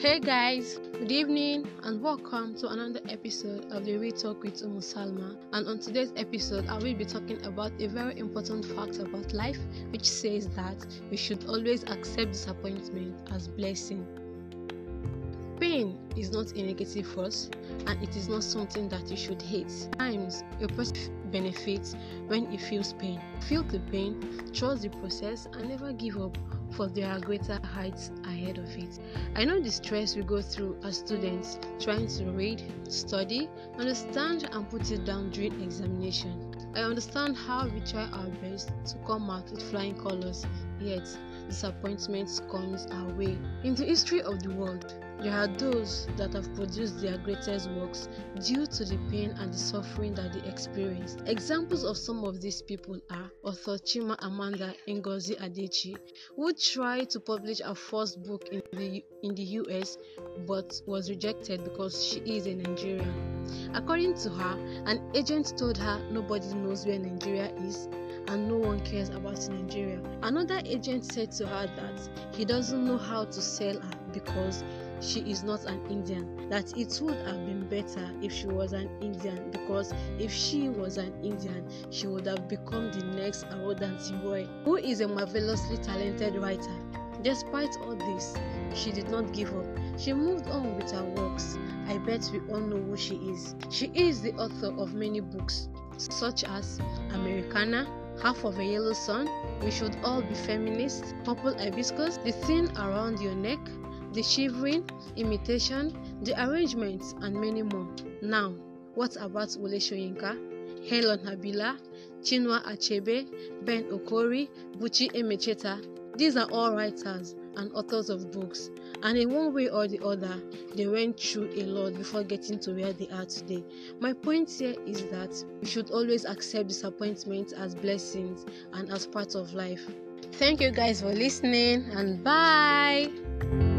Hey guys, good evening and welcome to another episode of the Real Talk with Umu Salma. And on today's episode, I will be talking about a very important fact about life, which says that we should always accept disappointment as blessing. Pain is not a negative force and it is not something that you should hate. Times a person benefits when he feels pain. Feel the pain, trust the process, and never give up for there are greater heights ahead of it. I know the stress we go through as students trying to read, study, understand, and put it down during examination. I understand how we try our best to come out with flying colors, yet disappointment comes our way. In the history of the world, there are those that have produced their greatest works due to the pain and the suffering that they experienced. Examples of some of these people are author Chimamanda Ngozi Adichie, who tried to publish her first book in the in the US but was rejected because she is a Nigerian. According to her, an agent told her nobody knows where Nigeria is and no one cares about Nigeria. Another agent said to her that he doesn't know how to sell her because she is not an Indian. That it would have been better if she was an Indian because if she was an Indian, she would have become the next Arundhati Roy, who is a marvelously talented writer. Despite all this, she did not give up. She moved on with her works. I bet we all know who she is. She is the author of many books, such as Americanah, Half of a Yellow Sun, We Should All Be Feminists, Purple Hibiscus, The Thing Around Your Neck, The Shivering, Imitation, The Arrangements, and many more. Now, what about Wole Soyinka, Helon Habila, Chinua Achebe, Ben Okri, Buchi Emecheta? These are all writers and authors of books, and in one way or the other, they went through a lot before getting to where they are today. My point here is that we should always accept disappointment as blessings and as part of life. Thank you guys for listening, and bye.